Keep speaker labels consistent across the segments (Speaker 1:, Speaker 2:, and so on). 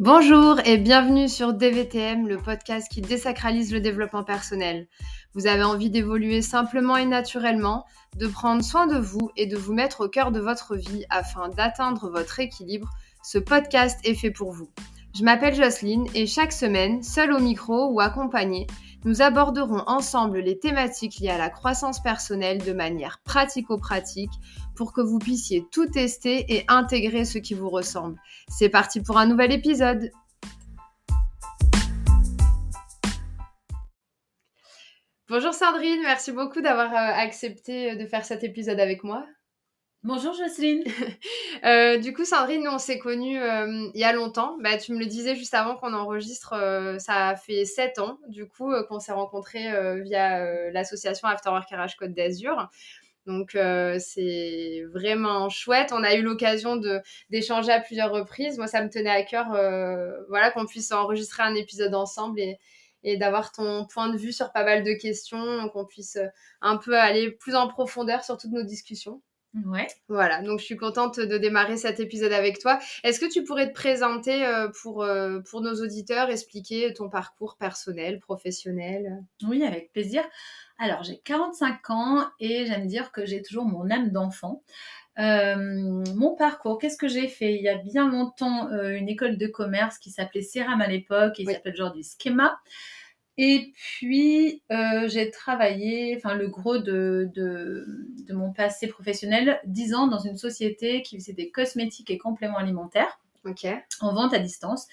Speaker 1: Bonjour et bienvenue sur DVTM, le podcast qui désacralise le développement personnel. Vous avez envie d'évoluer simplement et naturellement, de prendre soin de vous et de vous mettre au cœur de votre vie afin d'atteindre votre équilibre. Ce podcast est fait pour vous. Je m'appelle Jocelyne et chaque semaine, seule au micro ou accompagnée, nous aborderons ensemble les thématiques liées à la croissance personnelle de manière pratico-pratique pour que vous puissiez tout tester et intégrer ce qui vous ressemble. C'est parti pour un nouvel épisode. Bonjour Sandrine, merci beaucoup d'avoir euh, accepté de faire cet épisode avec moi.
Speaker 2: Bonjour Jocelyne.
Speaker 1: Euh, du coup, Sandrine, nous on s'est connus euh, il y a longtemps. Bah, tu me le disais juste avant qu'on enregistre, euh, ça fait sept ans, du coup, qu'on s'est rencontrés via l'association Afterwork RH Côte d'Azur. Donc c'est vraiment chouette. On a eu l'occasion d'échanger à plusieurs reprises. Moi, ça me tenait à cœur, voilà, qu'on puisse enregistrer un épisode ensemble et, et d'avoir ton point de vue sur pas mal de questions, qu'on puisse un peu aller plus en profondeur sur toutes nos discussions.
Speaker 2: Ouais.
Speaker 1: Voilà, donc je suis contente de démarrer cet épisode avec toi. Est-ce que tu pourrais te présenter euh, pour, euh, pour nos auditeurs, expliquer ton parcours personnel, professionnel?
Speaker 2: Oui, avec plaisir. Alors, j'ai 45 ans et j'aime dire que j'ai toujours mon âme d'enfant. Euh, mon parcours, qu'est-ce que j'ai fait? Il y a bien longtemps, une école de commerce qui s'appelait Ceram à l'époque et qui s'appelle aujourd'hui Schema. Et puis, euh, j'ai travaillé, enfin, le gros de, de, de, mon passé professionnel, 10 ans dans une société qui faisait des cosmétiques et compléments alimentaires. En vente à distance.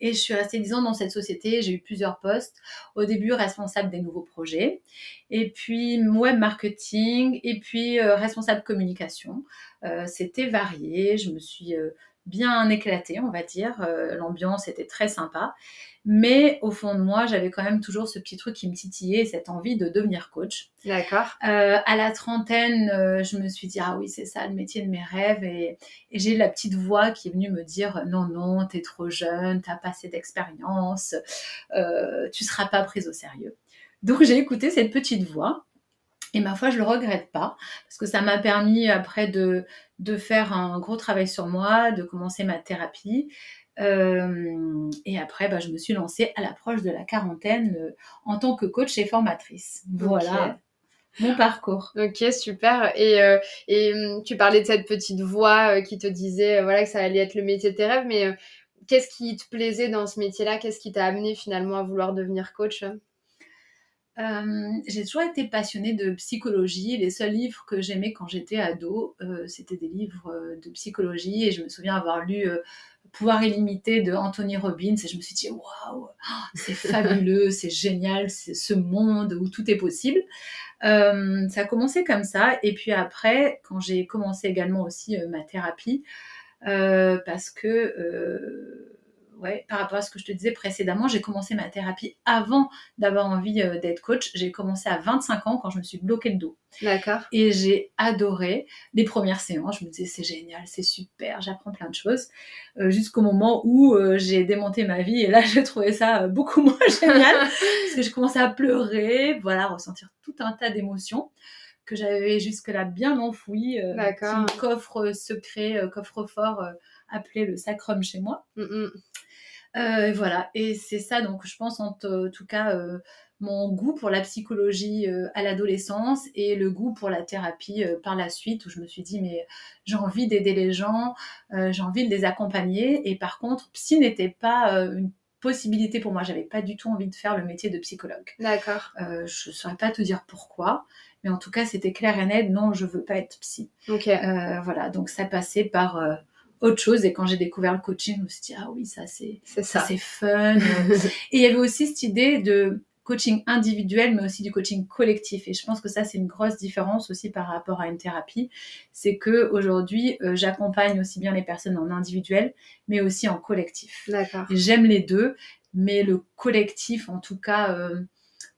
Speaker 2: Et je suis restée 10 ans dans cette société. J'ai eu plusieurs postes. Au début, responsable des nouveaux projets. Et puis, web marketing. Et puis, euh, responsable communication. Euh, C'était varié. Je me suis bien éclaté, on va dire. Euh, l'ambiance était très sympa. Mais au fond de moi, j'avais quand même toujours ce petit truc qui me titillait, cette envie de devenir coach.
Speaker 1: D'accord.
Speaker 2: Euh, à la trentaine, euh, je me suis dit, ah oui, c'est ça le métier de mes rêves. Et, j'ai la petite voix qui est venue me dire, non, non, t'es trop jeune, t'as pas assez d'expérience, tu seras pas prise au sérieux. Donc j'ai écouté cette petite voix. Et ma foi, je le regrette pas, parce que ça m'a permis après de, de faire un gros travail sur moi, de commencer ma thérapie. Euh, et après, bah, je me suis lancée à l'approche de la quarantaine euh, en tant que coach et formatrice. Voilà. Mon parcours.
Speaker 1: Ok, super. Et, euh, et hum, tu parlais de cette petite voix qui te disait voilà, que ça allait être le métier de tes rêves, mais qu'est-ce qui te plaisait dans ce métier-là? Qu'est-ce qui t'a amené finalement à vouloir devenir coach?
Speaker 2: Euh, j'ai toujours été passionnée de psychologie. Les seuls livres que j'aimais quand j'étais ado, euh, c'était des livres euh, de psychologie. Et je me souviens avoir lu Pouvoir illimité de Anthony Robbins. Et je me suis dit, waouh, c'est fabuleux, c'est génial, c'est ce monde où tout est possible. ça a commencé comme ça. Et puis après, quand j'ai commencé également aussi ma thérapie, parce que ouais, par rapport à ce que je te disais précédemment, j'ai commencé ma thérapie avant d'avoir envie euh, d'être coach. J'ai commencé à 25 ans quand je me suis bloqué le dos.
Speaker 1: D'accord.
Speaker 2: Et j'ai adoré les premières séances. Je me disais, c'est génial, c'est super, j'apprends plein de choses. Euh, jusqu'au moment où euh, j'ai démonté ma vie. Et là, j'ai trouvé ça beaucoup moins génial. parce que je commençais à pleurer, voilà, ressentir tout un tas d'émotions que j'avais jusque-là bien enfouies.
Speaker 1: D'accord.
Speaker 2: coffre secret, coffre fort appelé le sacrum chez moi.
Speaker 1: Mm, mm.
Speaker 2: Euh, voilà, et c'est ça, donc je pense en tout cas euh, mon goût pour la psychologie euh, à l'adolescence et le goût pour la thérapie par la suite, où je me suis dit, mais j'ai envie d'aider les gens, j'ai envie de les accompagner, et par contre, psy n'était pas une possibilité pour moi, j'avais pas du tout envie de faire le métier de psychologue.
Speaker 1: D'accord.
Speaker 2: je ne saurais pas te dire pourquoi, mais en tout cas, c'était clair et net, non, je veux pas être psy.
Speaker 1: Ok.
Speaker 2: voilà, donc ça passait par autre chose. Et quand j'ai découvert le coaching, je me suis dit, ah oui, ça c'est ça, c'est fun. et il y avait aussi cette idée de coaching individuel, mais aussi du coaching collectif. Et je pense que ça, c'est une grosse différence aussi par rapport à une thérapie. C'est que aujourd'hui, euh, j'accompagne aussi bien les personnes en individuel, mais aussi en collectif.
Speaker 1: D'accord.
Speaker 2: J'aime les deux, mais le collectif, en tout cas, euh,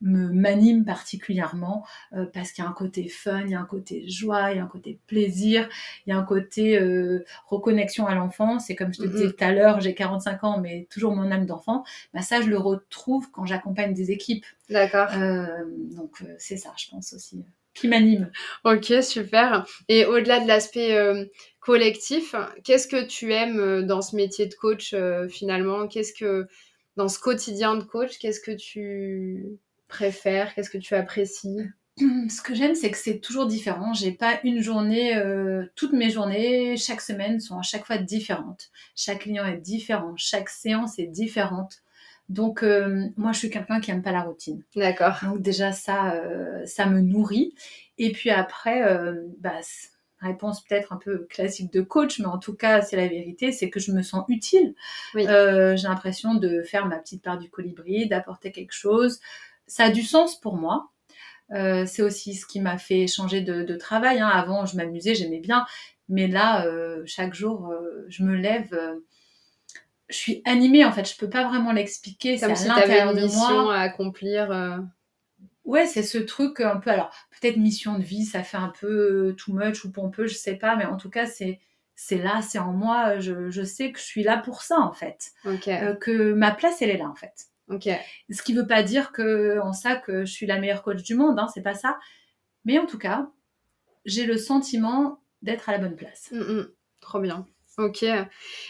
Speaker 2: me m'anime particulièrement euh, parce qu'il y a un côté fun, il y a un côté joie, il y a un côté plaisir, il y a un côté euh, reconnexion à l'enfance. Et comme je te disais tout à l'heure, j'ai 45 ans, mais toujours mon âme d'enfant. Bah ça, je le retrouve quand j'accompagne des équipes.
Speaker 1: D'accord.
Speaker 2: Euh, donc c'est ça, je pense aussi. qui m'anime.
Speaker 1: Ok, super. Et au-delà de l'aspect euh, collectif, qu'est-ce que tu aimes euh, dans ce métier de coach euh, finalement? Qu'est-ce que dans ce quotidien de coach, qu'est-ce que tu préfères Qu'est-ce que tu apprécies?
Speaker 2: Ce que j'aime, c'est que c'est toujours différent. J'ai pas une journée, toutes mes journées, chaque semaine sont à chaque fois différentes. Chaque client est différent, chaque séance est différente. Donc, euh, moi, je suis quelqu'un qui aime pas la routine.
Speaker 1: D'accord.
Speaker 2: Donc, déjà, ça, euh, ça me nourrit. Et puis après, euh, bah, réponse peut-être un peu classique de coach, mais en tout cas, c'est la vérité, c'est que je me sens utile. J'ai l'impression de faire ma petite part du colibri, d'apporter quelque chose. Ça a du sens pour moi. c'est aussi ce qui m'a fait changer de, travail. Hein. Avant, je m'amusais, j'aimais bien. Mais là, chaque jour, je me lève je suis animée en fait, je peux pas vraiment l'expliquer.
Speaker 1: C'est à l'intérieur de moi. à accomplir. Euh.
Speaker 2: Ouais, c'est ce truc un peu. Alors peut-être mission de vie, ça fait un peu euh, too much ou pompeux, je sais pas, mais en tout cas c'est c'est là, c'est en moi. Je, je, sais que je suis là pour ça en fait. Euh, que ma place elle est là en fait.
Speaker 1: Ok.
Speaker 2: Ce qui veut pas dire que en ça que je suis la meilleure coach du monde, hein, c'est pas ça. Mais en tout cas, j'ai le sentiment d'être à la bonne place.
Speaker 1: Mm, mm. trop bien. Ok.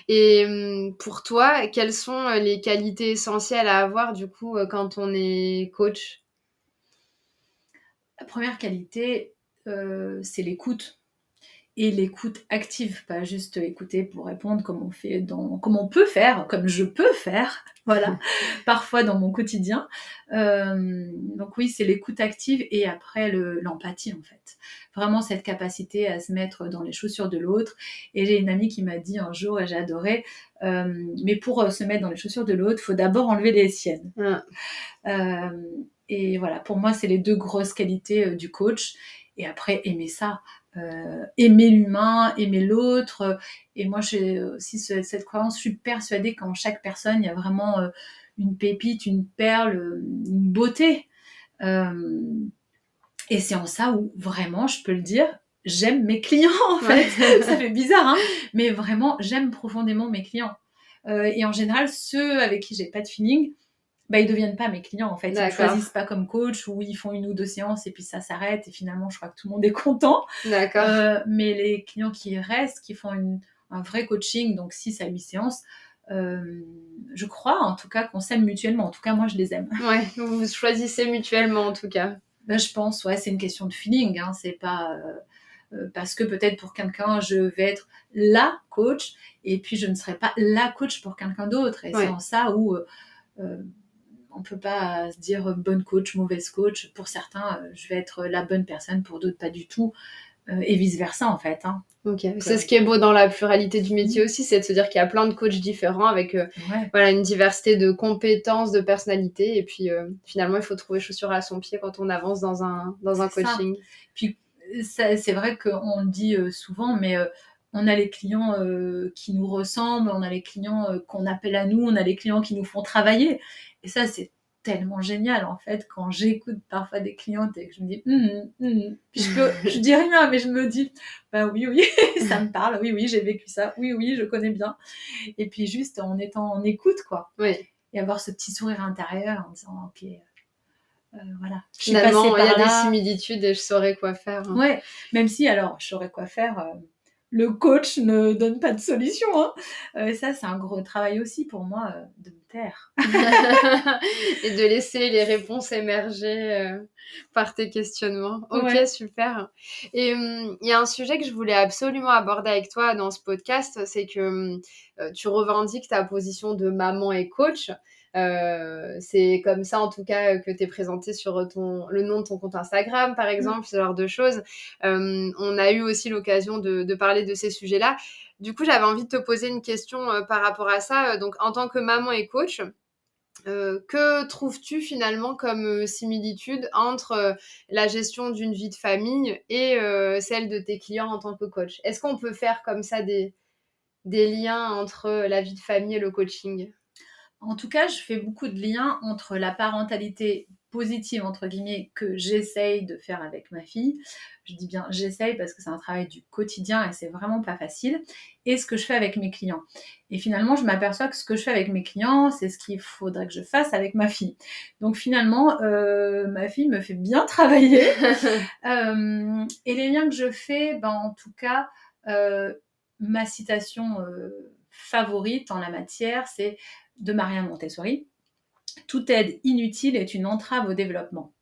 Speaker 1: Et hum, pour toi, quelles sont euh, les qualités essentielles à avoir du coup euh, quand on est coach?
Speaker 2: La première qualité, euh, c'est l'écoute et l'écoute active, pas juste écouter pour répondre comme on fait dans, comme on peut faire, comme je peux faire, voilà, parfois dans mon quotidien. Euh, donc oui, c'est l'écoute active et après l'empathie en fait. Vraiment cette capacité à se mettre dans les chaussures de l'autre. Et j'ai une amie qui m'a dit un jour et j'ai adoré, euh, mais pour euh, se mettre dans les chaussures de l'autre, faut d'abord enlever les siennes. et voilà, pour moi, c'est les deux grosses qualités du coach. Et après, aimer ça. Euh, aimer l'humain, aimer l'autre. Et moi, j'ai aussi cette croyance, je suis persuadée qu'en chaque personne, il y a vraiment euh, une pépite, une perle, une beauté. Euh, et c'est en ça où vraiment, je peux le dire, j'aime mes clients en fait. ça fait bizarre, hein mais vraiment, j'aime profondément mes clients. et en général, ceux avec qui j'ai pas de feeling, bah, ils deviennent pas mes clients en fait. Ils ne choisissent pas comme coach ou ils font une ou deux séances et puis ça s'arrête et finalement je crois que tout le monde est content.
Speaker 1: D'accord.
Speaker 2: Euh, mais les clients qui restent, qui font un vrai coaching, donc 6 à 8 séances, euh, je crois en tout cas qu'on s'aime mutuellement. En tout cas, moi je les aime.
Speaker 1: Ouais, vous choisissez mutuellement en tout cas.
Speaker 2: Ben, je pense, ouais, c'est une question de feeling. Hein. C'est pas. Euh, parce que peut-être pour quelqu'un, je vais être la coach et puis je ne serai pas la coach pour quelqu'un d'autre. Et c'est en ça où on peut pas se dire bonne coach, mauvaise coach. Pour certains, euh, je vais être la bonne personne, pour d'autres, pas du tout. Euh, et vice versa, en fait. Hein.
Speaker 1: C'est ce qui est beau dans la pluralité du métier aussi, c'est de se dire qu'il y a plein de coachs différents avec euh, voilà, une diversité de compétences, de personnalités. Et puis finalement, il faut trouver chaussure à son pied quand on avance dans un, dans un coaching.
Speaker 2: Puis c'est vrai qu'on le dit souvent, mais on a les clients qui nous ressemblent, on a les clients qu'on appelle à nous, on a les clients qui nous font travailler. Et ça, c'est tellement génial en fait quand j'écoute parfois des clientes et que je me dis hum. Puis je, peux, je dis rien mais je me dis bah oui oui ça me parle. Oui oui j'ai vécu ça. Oui oui je connais bien et puis juste en étant en écoute quoi.
Speaker 1: Oui.
Speaker 2: et avoir ce petit sourire intérieur en disant ok euh, voilà.
Speaker 1: Finalement il y a des similitudes et je saurais quoi faire
Speaker 2: hein. ouais. Même si alors je saurais quoi faire euh, le coach ne donne pas de solution. Hein. Euh, ça, c'est un gros travail aussi pour moi euh, de me taire.
Speaker 1: et de laisser les réponses émerger euh, par tes questionnements. Ok, super. Et hum, il y a un sujet que je voulais absolument aborder avec toi dans ce podcast, c'est que hum, tu revendiques ta position de maman et coach. Euh, c'est comme ça, en tout cas, que tu es présenté sur ton, le nom de ton compte Instagram, par exemple, ce genre de choses. Euh, on a eu aussi l'occasion de, parler de ces sujets-là. Du coup, j'avais envie de te poser une question euh, par rapport à ça. Donc, en tant que maman et coach, que trouves-tu finalement comme similitude entre la gestion d'une vie de famille et celle de tes clients en tant que coach? Est-ce qu'on peut faire comme ça des, des liens entre la vie de famille et le coaching?
Speaker 2: En tout cas, je fais beaucoup de liens entre la parentalité positive, entre guillemets, que j'essaye de faire avec ma fille. Je dis bien j'essaye parce que c'est un travail du quotidien et c'est vraiment pas facile. Et ce que je fais avec mes clients. Et finalement, je m'aperçois que ce que je fais avec mes clients, c'est ce qu'il faudrait que je fasse avec ma fille. Donc finalement, euh, ma fille me fait bien travailler. Euh, et les liens que je fais, ben, en tout cas, euh, ma citation favorite en la matière, c'est de Maria Montessori. Toute aide inutile est une entrave au développement.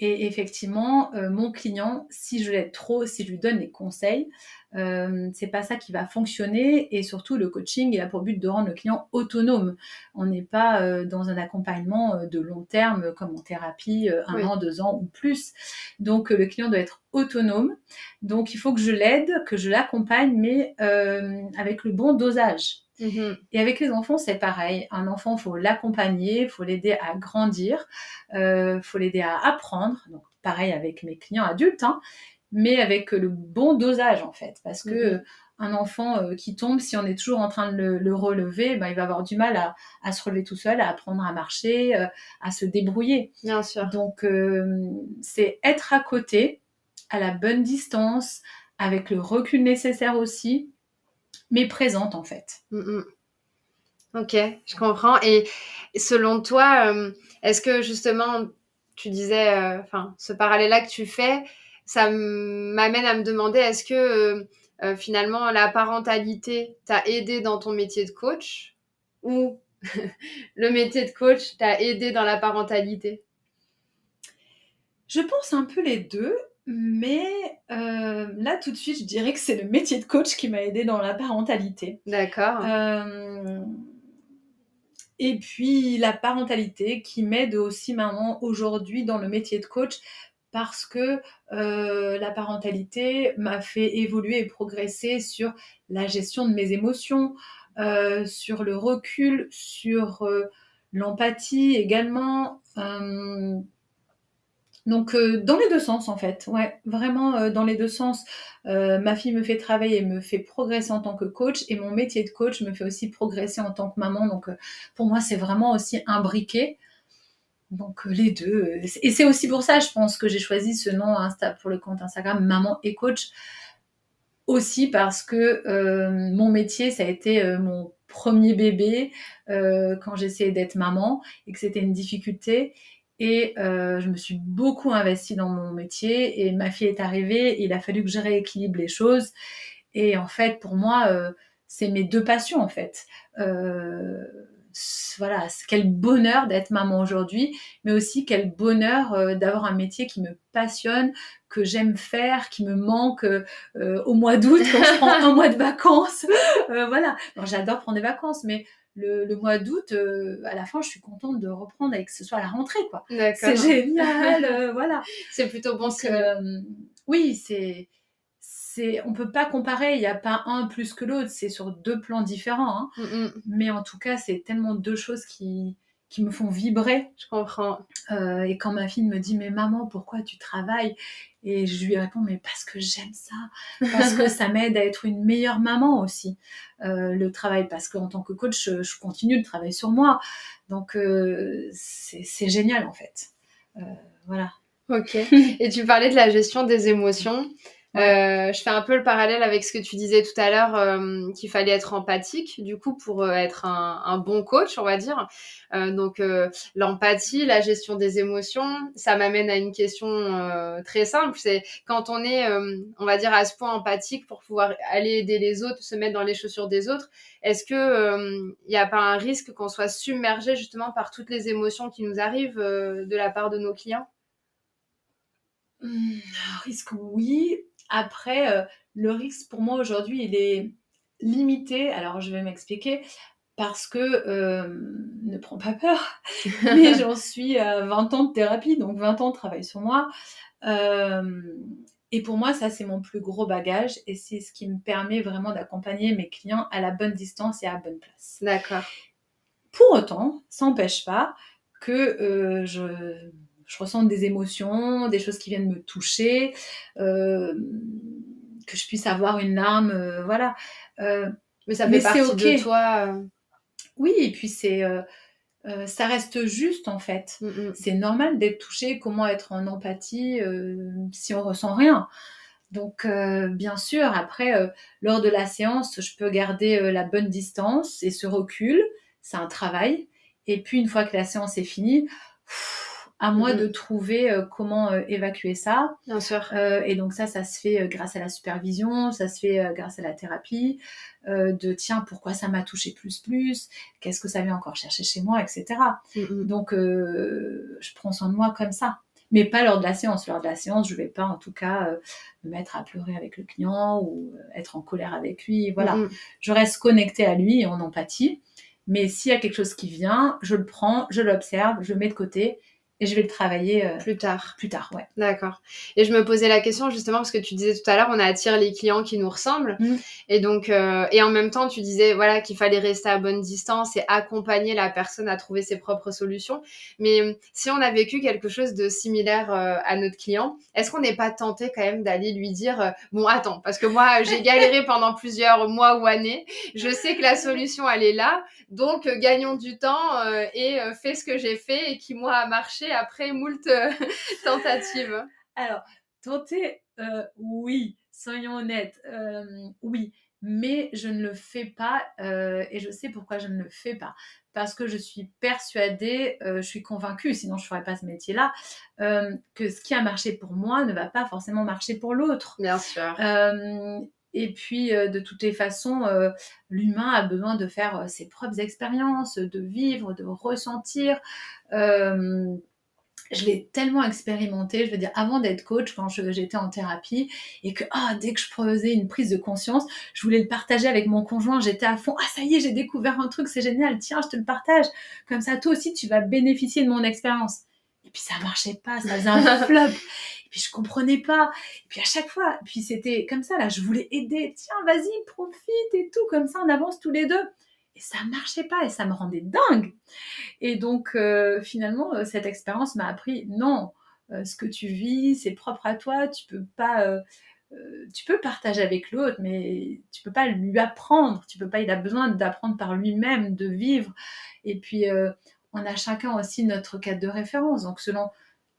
Speaker 2: Et effectivement, euh, mon client, si je l'aide trop, si je lui donne des conseils, euh, c'est pas ça qui va fonctionner. Et surtout, le coaching, il a pour but de rendre le client autonome. On n'est pas euh, dans un accompagnement de long terme comme en thérapie, un an, deux ans ou plus. Donc, le client doit être autonome. Donc, il faut que je l'aide, que je l'accompagne, mais avec le bon dosage. Mhm. Et avec les enfants, c'est pareil. Un enfant, faut l'accompagner, faut l'aider à grandir, euh, faut l'aider à apprendre. Donc, pareil avec mes clients adultes, hein, mais avec le bon dosage en fait, parce que mhm. un enfant euh, qui tombe, si on est toujours en train de le, relever, ben, il va avoir du mal à, se relever tout seul, à apprendre à marcher, euh, à se débrouiller.
Speaker 1: Bien sûr.
Speaker 2: Donc, euh, c'est être à côté, à la bonne distance, avec le recul nécessaire aussi, mais présente en fait. Mm, mm.
Speaker 1: Ok, je comprends. Et selon toi, euh, est-ce que justement, tu disais, euh, enfin, ce parallèle-là que tu fais, ça m'amène à me demander, est-ce que euh, finalement la parentalité t'a aidé dans ton métier de coach ou le métier de coach t'a aidé dans la parentalité?
Speaker 2: Je pense un peu les deux. Mais euh, là, tout de suite, je dirais que c'est le métier de coach qui m'a aidé dans la parentalité.
Speaker 1: D'accord. Euh,
Speaker 2: et puis la parentalité qui m'aide aussi maintenant aujourd'hui dans le métier de coach parce que euh, la parentalité m'a fait évoluer et progresser sur la gestion de mes émotions, sur le recul, sur l'empathie également. Donc euh, dans les deux sens en fait, ouais, vraiment euh, dans les deux sens. Euh, ma fille me fait travailler, me fait progresser en tant que coach et mon métier de coach me fait aussi progresser en tant que maman. Donc pour moi c'est vraiment aussi imbriqué. Donc les deux. Et c'est aussi pour ça je pense que j'ai choisi ce nom pour le compte Instagram Maman et Coach. Aussi parce que mon métier ça a été mon premier bébé quand j'essayais d'être maman et que c'était une difficulté et euh, je me suis beaucoup investie dans mon métier et ma fille est arrivée, il a fallu que je rééquilibre les choses. Et en fait, pour moi, euh, c'est mes deux passions en fait. Euh, voilà, quel bonheur d'être maman aujourd'hui, mais aussi quel bonheur euh, d'avoir un métier qui me passionne, que j'aime faire, qui me manque euh, au mois d'août quand je prends un mois de vacances. voilà, j'adore prendre des vacances, mais le, mois d'août, euh, à la fin, je suis contente de reprendre et que ce soit la rentrée, quoi. C'est génial, euh, voilà.
Speaker 1: C'est plutôt bon.
Speaker 2: que euh, oui, c'est, c'est, on peut pas comparer. Il n'y a pas un plus que l'autre. C'est sur deux plans différents. Hein. Mm, mm. Mais en tout cas, c'est tellement deux choses qui, qui me font vibrer.
Speaker 1: Je comprends.
Speaker 2: Euh, et quand ma fille me dit mais maman pourquoi tu travailles? Et je lui réponds mais parce que j'aime ça, parce que ça m'aide à être une meilleure maman aussi euh, le travail parce qu'en tant que coach je, continue de travailler sur moi donc euh, c'est génial en fait. voilà.
Speaker 1: Ok. Et tu parlais de la gestion des émotions. Euh, je fais un peu le parallèle avec ce que tu disais tout à l'heure, euh, qu'il fallait être empathique, du coup, pour euh, être un, un, bon coach, on va dire. donc, l'empathie, la gestion des émotions, ça m'amène à une question très simple. C'est quand on est, on va dire, à ce point empathique pour pouvoir aller aider les autres, se mettre dans les chaussures des autres, est-ce que il n'y a pas un risque qu'on soit submergé justement par toutes les émotions qui nous arrivent de la part de nos clients?
Speaker 2: Hum, risque oui, après, euh, le risque pour moi aujourd'hui, il est limité. Alors, je vais m'expliquer parce que euh, ne prends pas peur, mais j'en suis à 20 ans de thérapie, donc 20 ans de travail sur moi. Euh, et pour moi, ça, c'est mon plus gros bagage et c'est ce qui me permet vraiment d'accompagner mes clients à la bonne distance et à la bonne place.
Speaker 1: D'accord.
Speaker 2: Pour autant, ça n'empêche pas que je je ressens des émotions, des choses qui viennent me toucher, euh, que je puisse avoir une larme, euh, voilà.
Speaker 1: Euh, mais ça fait partie de toi.
Speaker 2: Oui, et puis c'est ça reste juste en fait.
Speaker 1: Mm, mm.
Speaker 2: C'est normal d'être touché. Comment être en empathie si on ressent rien Donc, euh, bien sûr, après, euh, lors de la séance, je peux garder euh, la bonne distance et ce recul. C'est un travail. Et puis, une fois que la séance est finie, pff, à moi de trouver euh, comment euh, évacuer ça.
Speaker 1: Bien sûr.
Speaker 2: Euh, et donc ça, ça se fait grâce à la supervision, ça se fait grâce à la thérapie, de tiens, pourquoi ça m'a touché plus plus, qu'est-ce que ça vient encore chercher chez moi, etc. Donc je prends soin de moi comme ça. Mais pas lors de la séance. Lors de la séance, je vais pas en tout cas me mettre à pleurer avec le client ou être en colère avec lui. Voilà. Je reste connectée à lui et en empathie. Mais s'il y a quelque chose qui vient, je le prends, je l'observe, je le mets de côté et je vais le travailler euh,
Speaker 1: Plus tard.
Speaker 2: plus tard. Ouais.
Speaker 1: D'accord. Et je me posais la question justement parce que tu disais tout à l'heure, on attire les clients qui nous ressemblent.
Speaker 2: Mm.
Speaker 1: Et donc, euh, et en même temps, tu disais voilà qu'il fallait rester à bonne distance et accompagner la personne à trouver ses propres solutions. Mais euh, si on a vécu quelque chose de similaire euh, à notre client, est-ce qu'on n'est pas tenté quand même d'aller lui dire bon attends parce que moi j'ai galéré pendant plusieurs mois ou années, je sais que la solution elle est là, donc gagnons du temps et fais ce que j'ai fait et qui moi a marché après moult euh, tentatives.
Speaker 2: Alors, tenter, euh, oui, soyons honnêtes, euh, oui, mais je ne le fais pas euh, et je sais pourquoi je ne le fais pas. Parce que je suis persuadée, je suis convaincue, sinon je ne ferais pas ce métier-là, que ce qui a marché pour moi ne va pas forcément marcher pour l'autre.
Speaker 1: Bien sûr.
Speaker 2: Et puis, euh, de toutes les façons, euh, l'humain a besoin de faire euh, ses propres expériences, de vivre, de ressentir. Je l'ai tellement expérimenté, je veux dire, avant d'être coach, quand j'étais en thérapie, et que ah, dès que je faisais une prise de conscience, je voulais le partager avec mon conjoint, j'étais à fond, ah ça y est, j'ai découvert un truc, c'est génial, tiens, je te le partage. Comme ça, toi aussi, tu vas bénéficier de mon expérience. Et puis ça marchait pas, ça faisait un flop. Et puis je comprenais pas. Et puis à chaque fois, et puis c'était comme ça, là, je voulais aider, tiens, vas-y, profite et tout, comme ça, on avance tous les deux. Et ça marchait pas, et ça me rendait dingue. Et donc, euh, finalement, euh, cette expérience m'a appris, non, euh, ce que tu vis, c'est propre à toi, tu peux pas... tu peux partager avec l'autre, mais tu peux pas lui apprendre. Tu peux pas. Il a besoin d'apprendre par lui-même, de vivre. Et puis, on a chacun aussi notre cadre de référence. Donc, selon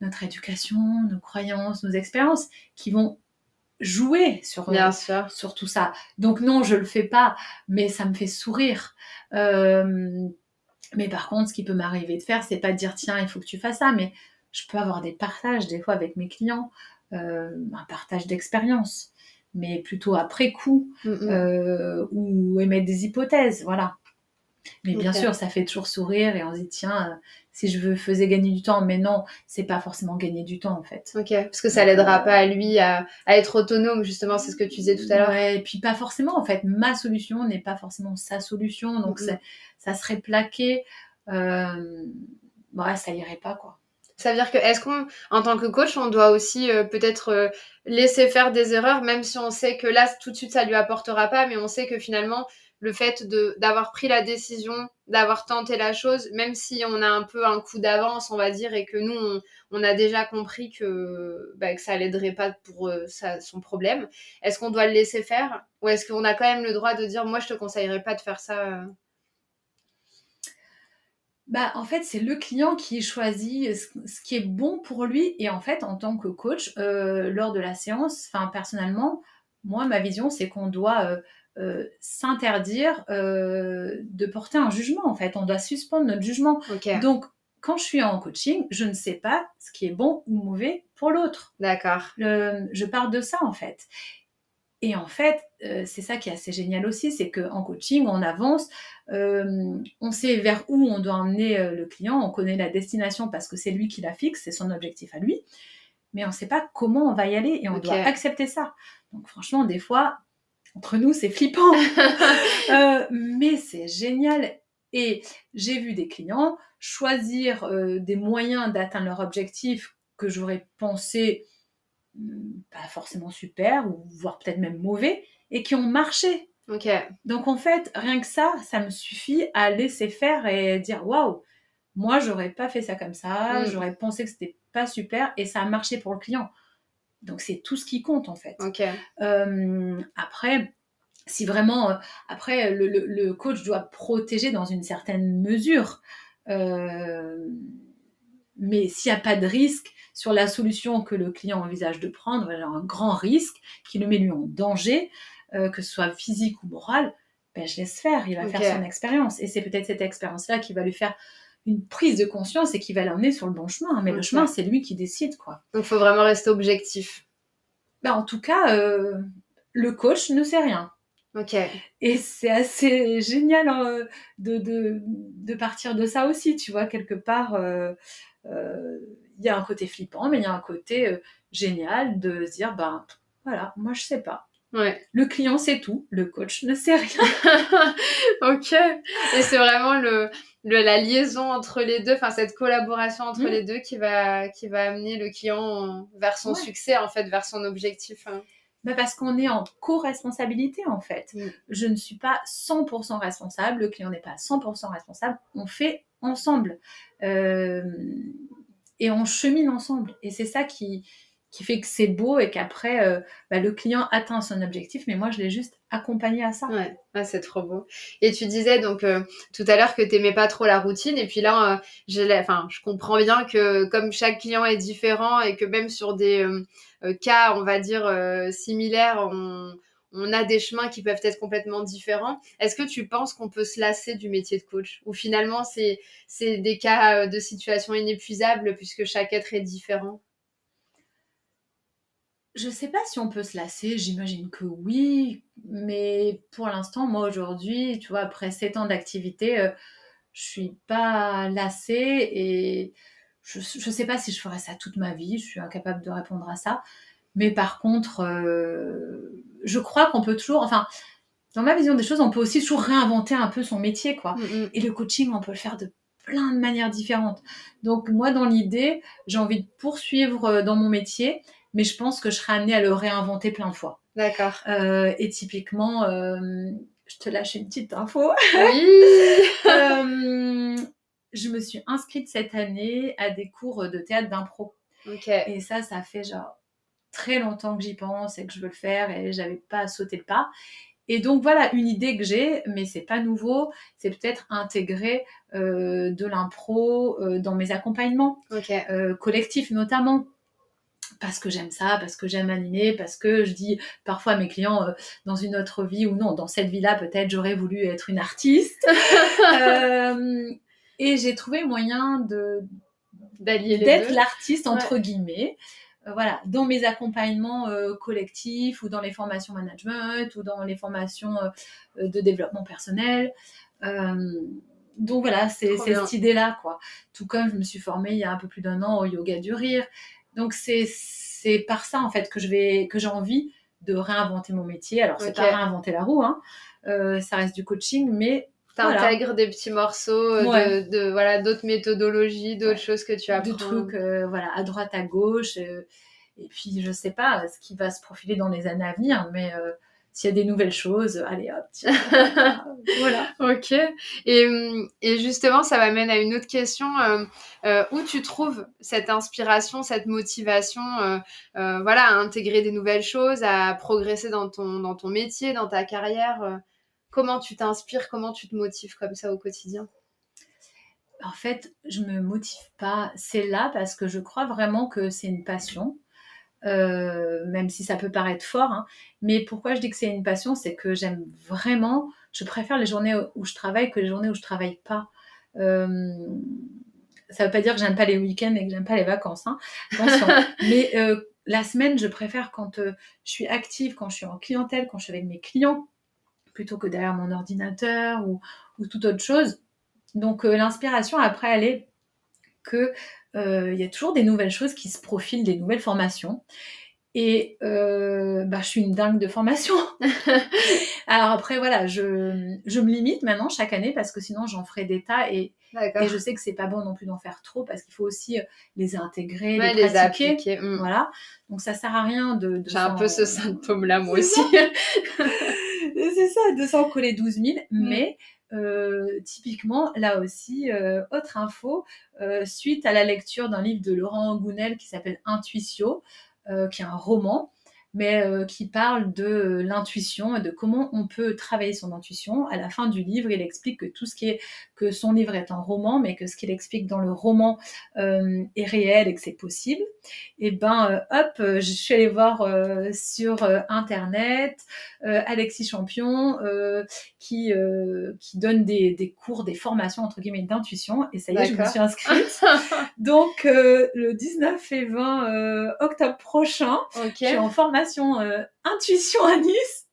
Speaker 2: notre éducation, nos croyances, nos expériences, qui vont jouer sur, euh,
Speaker 1: Bien sûr.
Speaker 2: sur tout ça. Donc non, je le fais pas, mais ça me fait sourire. Euh, mais par contre, ce qui peut m'arriver de faire, c'est pas de dire tiens, il faut que tu fasses ça, mais je peux avoir des partages des fois avec mes clients, euh, un partage d'expérience, mais plutôt après coup,
Speaker 1: Mm, mm.
Speaker 2: euh, ou émettre des hypothèses, voilà. Mais bien sûr, ça fait toujours sourire et on se dit tiens, euh, si je veux faisais gagner du temps, mais non, c'est pas forcément gagner du temps en fait.
Speaker 1: Ok, parce que ça l'aidera pas à lui à, à être autonome, justement, c'est ce que tu disais tout à l'heure.
Speaker 2: Ouais, et puis pas forcément, en fait, ma solution n'est pas forcément sa solution, donc ça serait plaqué. Euh, ouais, ça irait pas, quoi.
Speaker 1: Ça veut dire que, est-ce qu'on, en tant que coach, on doit aussi euh, peut-être euh, laisser faire des erreurs, même si on sait que là, tout de suite, ça lui apportera pas, mais on sait que finalement, le fait de d'avoir pris la décision, d'avoir tenté la chose, même si on a un peu un coup d'avance, on va dire, et que nous, on, a déjà compris que, bah, que ça l'aiderait pas pour euh, son problème, est-ce qu'on doit le laisser faire? Ou est-ce qu'on a quand même le droit de dire, moi, je te conseillerais pas de faire ça euh?
Speaker 2: Bah, en fait, c'est le client qui choisit ce, ce qui est bon pour lui. Et en fait, en tant que coach, euh, lors de la séance, enfin, personnellement, moi, ma vision, c'est qu'on doit euh, euh, s'interdire euh, de porter un jugement, en fait. On doit suspendre notre jugement. Donc, quand je suis en coaching, je ne sais pas ce qui est bon ou mauvais pour l'autre.
Speaker 1: d'accord.
Speaker 2: Je pars de ça en fait. Et en fait, euh, c'est ça qui est assez génial aussi, c'est qu'en coaching, on avance, euh, on sait vers où on doit emmener euh, le client, on connaît la destination parce que c'est lui qui la fixe, c'est son objectif à lui, mais on ne sait pas comment on va y aller et on doit accepter ça. Donc franchement, des fois, entre nous, c'est flippant, Euh, mais c'est génial. Et j'ai vu des clients choisir euh, des moyens d'atteindre leur objectif que j'aurais pensé hum, pas forcément super, ou voire peut-être même mauvais, et qui ont marché. Donc en fait, rien que ça, ça me suffit à laisser faire et dire waouh, moi j'aurais pas fait ça comme ça,
Speaker 1: Mm.
Speaker 2: j'aurais pensé que c'était pas super et ça a marché pour le client. Donc c'est tout ce qui compte en fait. Euh, après, si vraiment, euh, après, le, le- le coach doit protéger dans une certaine mesure. mais s'il n'y a pas de risque sur la solution que le client envisage de prendre, un grand risque qui le met lui en danger, que ce soit physique ou moral, ben, je laisse faire, il va faire son expérience. Et c'est peut-être cette expérience-là qui va lui faire une prise de conscience et qui va l'emmener sur le bon chemin. Mais le chemin, c'est lui qui décide, quoi.
Speaker 1: Donc, il faut vraiment rester objectif.
Speaker 2: Ben, en tout cas, euh, le coach ne sait rien.
Speaker 1: Ok.
Speaker 2: Et c'est assez génial hein, de, de, partir de ça aussi, tu vois, quelque part. Euh, euh, il y a un côté flippant, mais il y a un côté génial de se dire, ben voilà, moi je sais pas.
Speaker 1: Ouais.
Speaker 2: Le client sait tout, le coach ne sait rien.
Speaker 1: ok. Et c'est vraiment le, la liaison entre les deux, enfin cette collaboration entre mm. les deux qui va, qui va amener le client vers son succès, en fait, vers son objectif. Hein.
Speaker 2: Bah parce qu'on est en co-responsabilité en fait. Mm. Je ne suis pas 100% responsable, le client n'est pas 100% responsable, on fait ensemble. Euh, et on chemine ensemble. Et c'est ça qui, qui fait que c'est beau et qu'après euh, bah, le client atteint son objectif mais moi je l'ai juste accompagné à ça.
Speaker 1: Ouais. Ah, c'est trop beau. Et tu disais donc euh, tout à l'heure que tu t'aimais pas trop la routine et puis là euh, je enfin je comprends bien que comme chaque client est différent et que même sur des cas on va dire similaires on on a des chemins qui peuvent être complètement différents. Est-ce que tu penses qu'on peut se lasser du métier de coach? Ou finalement, c'est des cas de situation inépuisables puisque chaque être est différent?
Speaker 2: Je sais pas si on peut se lasser, j'imagine que oui, mais pour l'instant, moi aujourd'hui, tu vois, après 7 ans d'activité, euh, je suis pas lassée et je, ne sais pas si je ferai ça toute ma vie, je suis incapable de répondre à ça. Mais par contre, euh, je crois qu'on peut toujours, enfin, dans ma vision des choses, on peut aussi toujours réinventer un peu son métier, quoi. Mm, mm. Et le coaching, on peut le faire de plein de manières différentes. Donc moi, dans l'idée, j'ai envie de poursuivre euh, dans mon métier, mais je pense que je serai amenée à le réinventer plein de fois.
Speaker 1: D'accord.
Speaker 2: Euh, et typiquement, euh, je te lâche une petite info.
Speaker 1: Oui.
Speaker 2: euh, je me suis inscrite cette année à des cours de théâtre d'impro.
Speaker 1: Ok.
Speaker 2: Et ça, ça fait genre très longtemps que j'y pense et que je veux le faire et j'avais pas sauté le pas. Et donc voilà une idée que j'ai, mais c'est pas nouveau, c'est peut-être intégrer euh, de l'impro euh, dans mes accompagnements euh, collectifs notamment parce que j'aime ça, parce que j'aime animer, parce que je dis parfois à mes clients euh, dans une autre vie ou non, dans cette vie-là peut-être j'aurais voulu être une artiste. euh, et j'ai trouvé moyen de d'être l'artiste entre guillemets. Euh, voilà, dans mes accompagnements collectifs ou dans les formations management ou dans les formations de développement personnel. donc voilà, c'est cette idée-là, quoi. Tout comme je me suis formée il y a un peu plus d'un an au yoga du rire. Donc c'est c'est par ça en fait que je vais que j'ai envie de réinventer mon métier. Alors c'est pas réinventer la roue, hein. Euh, ça reste du coaching, mais
Speaker 1: t'intègres des petits morceaux euh, de, voilà d'autres méthodologies, d'autres choses que tu apprends.
Speaker 2: De trucs euh, voilà à droite à gauche. et puis je sais pas ce qui va se profiler dans les années à venir, mais s'il y a des nouvelles choses, allez hop,
Speaker 1: voilà. Ok. Et, et, justement, ça m'amène à une autre question. Euh, euh, où tu trouves cette inspiration, cette motivation, euh, voilà, à intégrer des nouvelles choses, à progresser dans ton, dans ton métier, dans ta carrière Comment tu t'inspires Comment tu te motives comme ça au quotidien?
Speaker 2: En fait, je me motive pas. C'est là parce que je crois vraiment que c'est une passion. Euh, même si ça peut paraître fort. Hein. Mais pourquoi je dis que c'est une passion, c'est que j'aime vraiment, je préfère les journées où je travaille que les journées où je travaille pas. Euh, ça veut pas dire que j'aime pas les week-ends et que j'aime pas les vacances, hein. Mais euh, la semaine, je préfère quand je suis active, quand je suis en clientèle, quand je suis avec mes clients, plutôt que derrière mon ordinateur ou, ou toute autre chose. Donc l'inspiration après, elle est que euh, il y a toujours des nouvelles choses qui se profilent, des nouvelles formations. Et euh, bah, je suis une dingue de formation. Alors après, voilà, je, je, me limite maintenant chaque année parce que sinon j'en ferai des tas et, et je sais que c'est pas bon non plus d'en faire trop parce qu'il faut aussi euh, les intégrer, les, pratiquer. Hmm. Voilà. Donc ça sert à rien de.
Speaker 1: J'ai un peu ce symptôme-là moi aussi.
Speaker 2: c'est ça, de s'en coller 12 000. Mais euh, typiquement, là aussi, euh, autre info, euh, suite à la lecture d'un livre de Laurent Gounel qui s'appelle Intuitio, qui est un roman, mais euh, qui parle de l'intuition et de comment on peut travailler son intuition. À la fin du livre, il explique que tout ce qui est que son livre est un roman, mais que ce qu'il explique dans le roman euh, est réel et que c'est possible. Et ben euh, hop, je suis allée voir sur internet Alexis Champion qui qui donne des, des, cours, des formations entre guillemets d'intuition. Et ça y est, je me suis inscrite. Donc le 19 et 20 octobre prochain, okay. je suis en formation euh, intuition à Nice.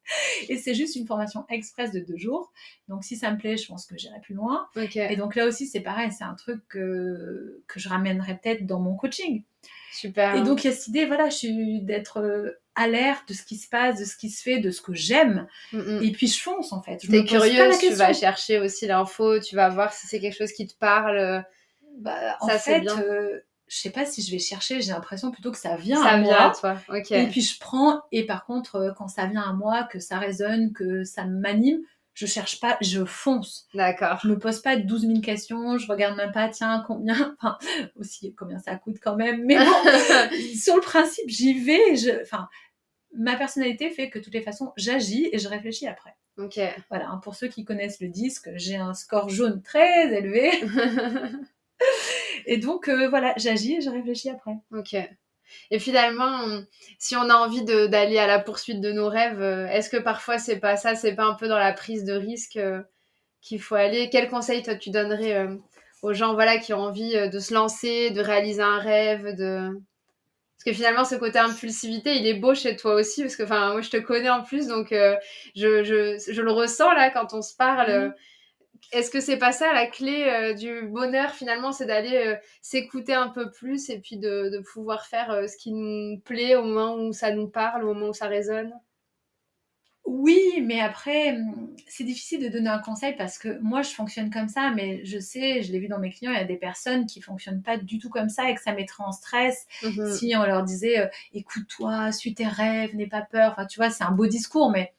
Speaker 2: Et c'est juste une formation express de deux jours. Donc si ça me plaît, je pense que j'irai plus loin. Et donc là aussi, c'est pareil, c'est un truc que, que je ramènerai peut-être dans mon coaching.
Speaker 1: Super.
Speaker 2: Et donc il y a cette idée, voilà, je suis d'être euh, alerte de ce qui se passe, de ce qui se fait, de ce que j'aime. Mm, mm. Et puis je fonce en fait.
Speaker 1: T'es curieuse, tu vas chercher aussi l'info, tu vas voir si c'est quelque chose qui te parle.
Speaker 2: Bah, en fait, bien. Euh, je sais pas si je vais chercher, j'ai l'impression plutôt que ça vient
Speaker 1: ça
Speaker 2: à
Speaker 1: vient
Speaker 2: moi.
Speaker 1: À toi.
Speaker 2: Et puis je prends, et par contre, euh, quand ça vient à moi, que ça résonne, que ça m'anime, je cherche pas, je fonce.
Speaker 1: D'accord.
Speaker 2: Je me pose pas 12 000 questions, je regarde même pas, tiens, combien, enfin, aussi combien ça coûte quand même. Mais bon, sur le principe, j'y vais, je, enfin, ma personnalité fait que de toutes les façons, j'agis et je réfléchis après.
Speaker 1: Ok.
Speaker 2: Voilà, hein, pour ceux qui connaissent le disque, j'ai un score jaune très élevé. et donc, euh, voilà, j'agis et je réfléchis après.
Speaker 1: Ok. Et finalement, si on a envie d'aller à la poursuite de nos rêves, euh, est-ce que parfois c'est pas ça, c'est pas un peu dans la prise de risque euh, qu'il faut aller? Quel conseil toi tu donnerais aux gens voilà qui ont envie de se lancer, de réaliser un rêve, de parce que finalement ce côté impulsivité, il est beau chez toi aussi parce que enfin moi je te connais en plus donc je, je, je, le ressens là quand on se parle. Mmh. Est-ce que c'est pas ça la clé euh, du bonheur finalement, c'est d'aller euh, s'écouter un peu plus et puis de, pouvoir faire euh, ce qui nous plaît au moment où ça nous parle, au moment où ça résonne?
Speaker 2: Oui, mais après, hum, c'est difficile de donner un conseil parce que moi je fonctionne comme ça, mais je sais, je l'ai vu dans mes clients, il y a des personnes qui fonctionnent pas du tout comme ça et que ça mettrait en stress mmh si on leur disait écoute-toi, suis tes rêves, n'aie pas peur. Enfin, tu vois, c'est un beau discours, mais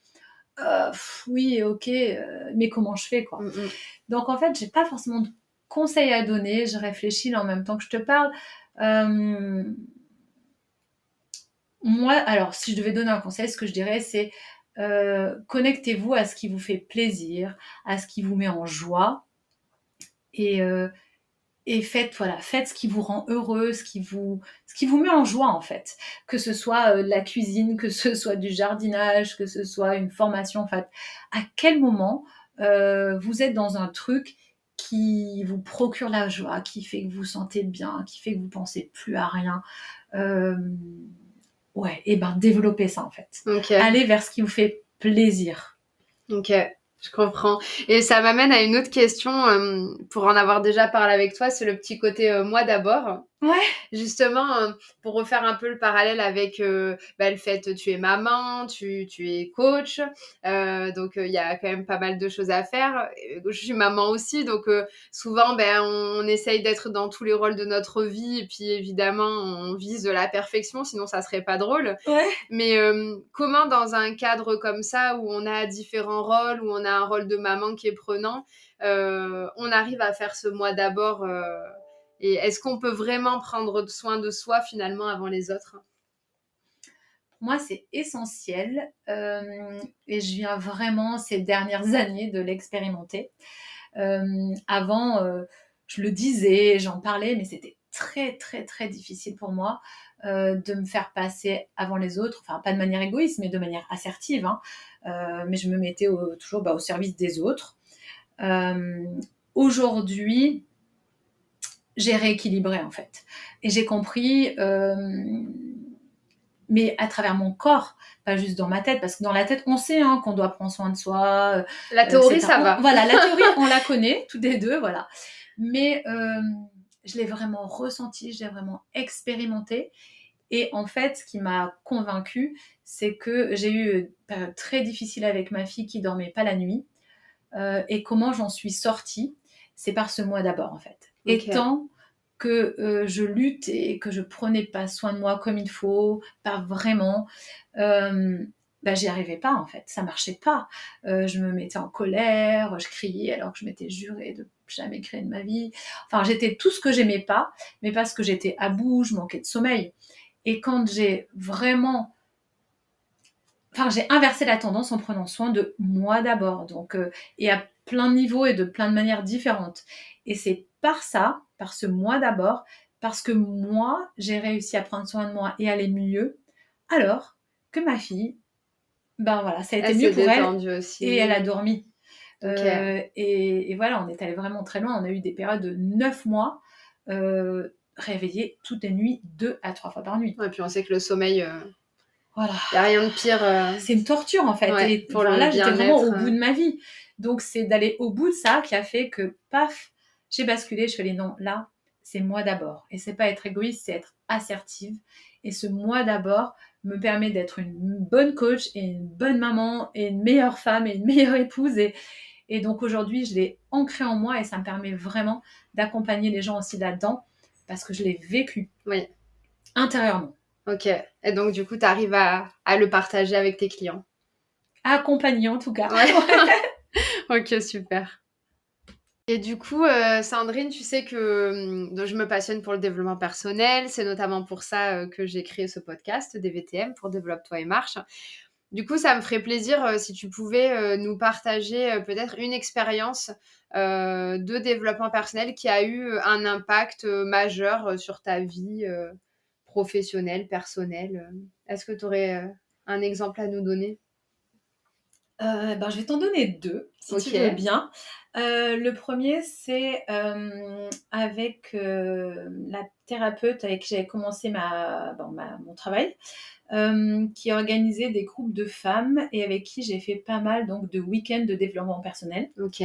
Speaker 2: euh, oui, ok, euh, mais comment je fais quoi mm, mm. Donc en fait, j'ai pas forcément de conseils à donner. Je réfléchis là en même temps que je te parle. Euh, moi, alors si je devais donner un conseil, ce que je dirais, c'est connectez-vous à ce qui vous fait plaisir, à ce qui vous met en joie, et et faites voilà faites ce qui vous rend heureux ce qui vous ce qui vous met en joie en fait. Que ce soit euh, la cuisine que ce soit du jardinage que ce soit une formation en fait. À quel moment euh, vous êtes dans un truc qui vous procure la joie qui fait que vous sentez bien qui fait que vous pensez plus à rien? Euh, ouais et ben développez ça en fait. Allez vers ce qui vous fait plaisir.
Speaker 1: Ok je comprends. Et ça m'amène à une autre question, euh, pour en avoir déjà parlé avec toi, c'est le petit côté euh, moi d'abord.
Speaker 2: Ouais.
Speaker 1: Justement, euh, pour refaire un peu le parallèle avec bah, le fait que tu es maman, tu, tu es coach, donc il y a quand même pas mal de choses à faire. Je suis maman aussi, donc souvent ben, on, on essaye d'être dans tous les rôles de notre vie, et puis évidemment on vise de la perfection, sinon ça serait pas drôle.
Speaker 2: Ouais.
Speaker 1: Mais comment dans un cadre comme ça, où on a différents rôles, où on a un rôle de maman qui est prenant, on arrive à faire ce moi d'abord et est-ce qu'on peut vraiment prendre soin de soi finalement avant les autres?
Speaker 2: Moi, c'est essentiel euh, et je viens vraiment ces dernières années de l'expérimenter. Euh, avant, euh, je le disais, j'en parlais, mais c'était très très très difficile pour moi de me faire passer avant les autres, enfin pas de manière égoïste, mais de manière assertive. Hein. mais je me mettais toujours bah, au service des autres. Aujourd'hui, j'ai rééquilibré en fait. Et j'ai compris, euh, mais à travers mon corps, pas juste dans ma tête, parce que dans la tête, on sait hein, qu'on doit prendre soin de soi.
Speaker 1: Euh, la théorie, ça va.
Speaker 2: Voilà, la théorie, on la connaît, toutes les deux, voilà. Mais euh, je l'ai vraiment ressenti, je l'ai vraiment expérimenté. Et en fait, ce qui m'a convaincue, c'est que j'ai eu une période très difficile avec ma fille qui dormait pas la nuit. et comment j'en suis sortie, c'est par ce mois d'abord, en fait. Étant que euh, je lutte et que je prenais pas soin de moi comme il faut, pas vraiment, euh, bah, j'y arrivais pas en fait, ça marchait pas. Euh, je me mettais en colère, je criais alors que je m'étais juré de jamais créer de ma vie. Enfin, j'étais tout ce que j'aimais pas, mais parce que j'étais à bout, je manquais de sommeil. Et quand j'ai vraiment enfin, j'ai inversé la tendance en prenant soin de moi d'abord. Donc, et à plein de niveaux et de plein de manières différentes. Et c'est par ça, par ce moi d'abord, parce que moi, j'ai réussi à prendre soin de moi et aller mieux, alors que ma fille, ben voilà, ça a été mieux pour elle. Aussi. Et elle a dormi. Euh, et, voilà, on est allé vraiment très loin. On a eu des périodes de 9 mois euh, réveillés toutes les nuits, deux à trois fois par nuit.
Speaker 1: Et puis on sait que le sommeil, euh, voilà. Il n'y a rien de pire. Euh,
Speaker 2: c'est une torture en fait. et pour là, j'étais vraiment au bout de ma vie. Donc c'est d'aller au bout de ça qui a fait que, paf, j'ai basculé. Je fais les non, là, c'est moi d'abord. Et c'est pas être égoïste, c'est être assertive. Et ce moi d'abord me permet d'être une bonne coach et une bonne maman et une meilleure femme et une meilleure épouse. Et, et donc aujourd'hui, je l'ai ancré en moi et ça me permet vraiment d'accompagner les gens aussi là-dedans parce que je l'ai vécu oui. intérieurement.
Speaker 1: Ok. Et donc, du coup, tu arrives à, le partager avec tes clients?
Speaker 2: Accompagner en tout cas.
Speaker 1: ok, super. Et du coup, euh, Sandrine, tu sais que hum, je me passionne pour le développement personnel. C'est notamment pour ça euh, que j'ai créé ce podcast DVTM pour Développe-toi et marche. Du coup, ça me ferait plaisir euh, si tu pouvais nous partager peut-être une expérience de développement personnel qui a eu un impact majeur sur ta vie professionnelle, personnelle. Est-ce que tu aurais un exemple à nous donner?
Speaker 2: Ben, Je vais t'en donner deux, si tu veux bien. Le premier, c'est avec la thérapeute avec qui j'avais commencé ma, mon travail. qui organisait des groupes de femmes et avec qui j'ai fait pas mal donc de week-ends de développement personnel.
Speaker 1: Ok.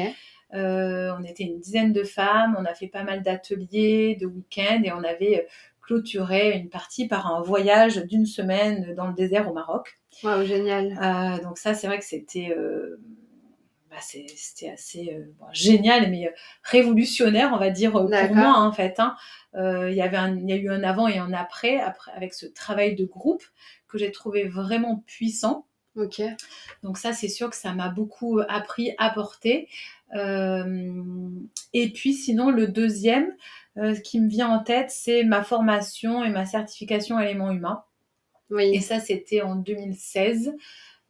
Speaker 2: Euh, on était une dizaine de femmes, on a fait pas mal d'ateliers, de week-ends et on avait clôturé une partie par un voyage d'une semaine dans le désert au Maroc.
Speaker 1: Waouh, génial.
Speaker 2: Euh, donc ça, c'est vrai que c'était euh, bah, c'était assez génial, mais révolutionnaire, on va dire, pour moi, en fait. Hein. Il y avait il y a eu un avant et un après, après avec ce travail de groupe que j'ai trouvé vraiment puissant.
Speaker 1: Ok.
Speaker 2: Donc ça, c'est sûr que ça m'a beaucoup appris, apporté. Euh, et puis sinon, le deuxième euh, qui me vient en tête, c'est ma formation et ma certification éléments humains. Oui. Et ça, c'était en 2016.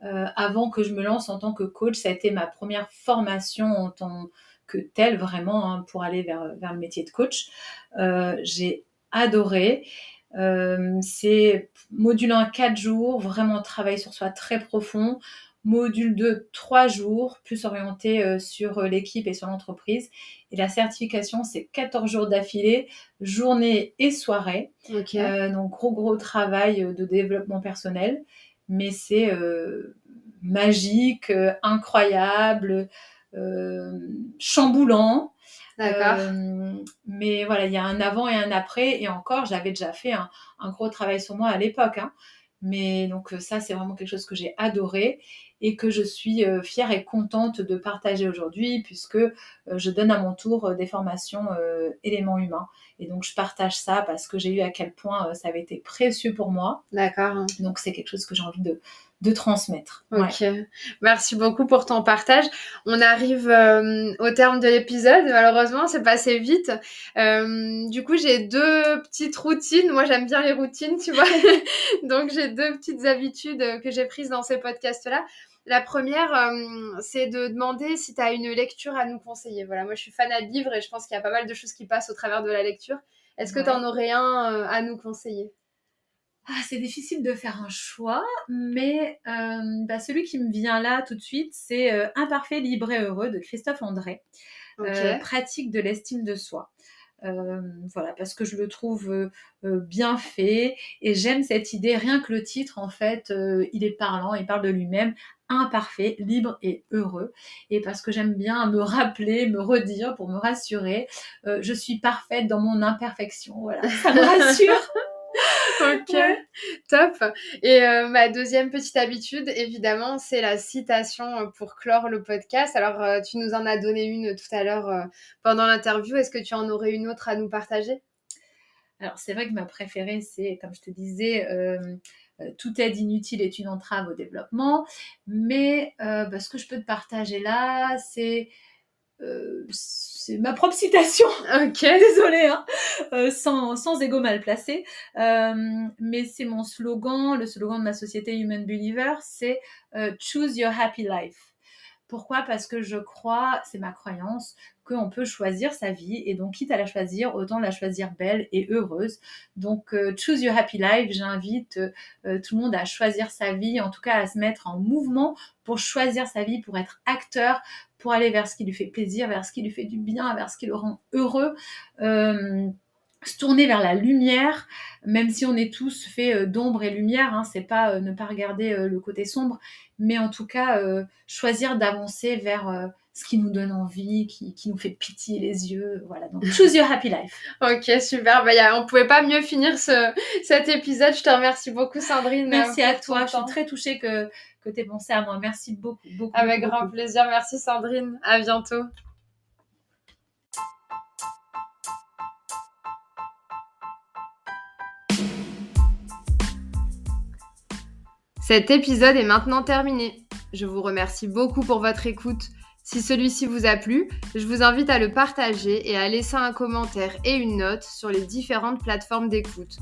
Speaker 2: Euh, avant que je me lance en tant que coach, ça a été ma première formation en tant que telle, vraiment, hein, pour aller vers, vers, le métier de coach. J'ai adoré. c'est module 1, 4 jours, vraiment travail sur soi très profond module de trois jours, plus orienté euh, sur euh, l'équipe et sur l'entreprise. Et la certification, c'est 14 jours d'affilée, journée et soirée. Euh, donc, gros, gros travail de développement personnel. Mais c'est magique, incroyable, chamboulant.
Speaker 1: D'accord.
Speaker 2: mais voilà, il y a un avant et un après. Et encore, j'avais déjà fait un, gros travail sur moi à l'époque. Hein. Mais donc ça, c'est vraiment quelque chose que j'ai adoré et que je suis euh, fière et contente de partager aujourd'hui puisque euh, je donne à mon tour euh, des formations éléments humains. Et donc je partage ça parce que j'ai eu à quel point ça avait été précieux pour moi.
Speaker 1: D'accord.
Speaker 2: Donc c'est quelque chose que j'ai envie de, de transmettre.
Speaker 1: Ok, merci beaucoup pour ton partage. On arrive au terme de l'épisode. Malheureusement, c'est passé vite. du coup, j'ai deux petites routines. Moi, j'aime bien les routines, tu vois. Donc, j'ai deux petites habitudes que j'ai prises dans ces podcasts-là. La première, euh, c'est de demander si tu as une lecture à nous conseiller. Voilà, moi je suis fan de livres et je pense qu'il y a pas mal de choses qui passent au travers de la lecture. Est-ce que tu en aurais un euh, à nous conseiller?
Speaker 2: Ah, c'est difficile de faire un choix, mais euh, bah, celui qui me vient là tout de suite, c'est Imparfait, libre et heureux de Christophe André. pratique de l'estime de soi. voilà, parce que je le trouve bien fait et j'aime cette idée. Rien que le titre, en fait, il est parlant, il parle de lui-même imparfait, libre et heureux. Et parce que j'aime bien me rappeler, me redire pour me rassurer, euh, je suis parfaite dans mon imperfection. Voilà, ça me rassure.
Speaker 1: ok, top. Et euh, ma deuxième petite habitude, évidemment, c'est la citation pour clore le podcast. Alors, euh, tu nous en as donné une tout à l'heure pendant l'interview. Est-ce que tu en aurais une autre à nous partager?
Speaker 2: Alors, c'est vrai que ma préférée, c'est, comme je te disais, euh, toute aide inutile est une entrave au développement. Mais euh, bah, ce que je peux te partager là, c'est c'est ma propre citation.
Speaker 1: Ok.
Speaker 2: Désolée, hein. sans, sans ego mal placé. mais c'est mon slogan, le slogan de ma société Human Believer, c'est Choose Your Happy Life. Pourquoi? Parce que je crois, c'est ma croyance, qu'on peut choisir sa vie et donc quitte à la choisir, autant la choisir belle et heureuse. Donc euh, choose your happy life, j'invite euh, tout le monde à choisir sa vie, en tout cas à se mettre en mouvement pour choisir sa vie, pour être acteur, pour aller vers ce qui lui fait plaisir, vers ce qui lui fait du bien, vers ce qui le rend heureux. Euh, se tourner vers la lumière, même si on est tous faits euh, d'ombre et lumière, hein, c'est pas euh, ne pas regarder euh, le côté sombre, mais en tout cas choisir d'avancer vers ce qui nous donne envie, qui, nous fait pitié les yeux, voilà. Donc choose your happy life.
Speaker 1: ok, super. Bah, y a, on pouvait pas mieux finir ce, cet épisode. Je te remercie beaucoup, Sandrine.
Speaker 2: Merci à toi. Je suis très touchée que que tu aies pensé à moi. Merci beaucoup, beaucoup.
Speaker 1: Avec grand plaisir. Merci, Sandrine. À bientôt. Cet épisode est maintenant terminé. Je vous remercie beaucoup pour votre écoute. Si celui-ci vous a plu, je vous invite à le partager et à laisser un commentaire et une note sur les différentes plateformes d'écoute.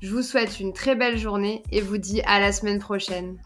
Speaker 1: Je vous souhaite une très belle journée et vous dis à la semaine prochaine.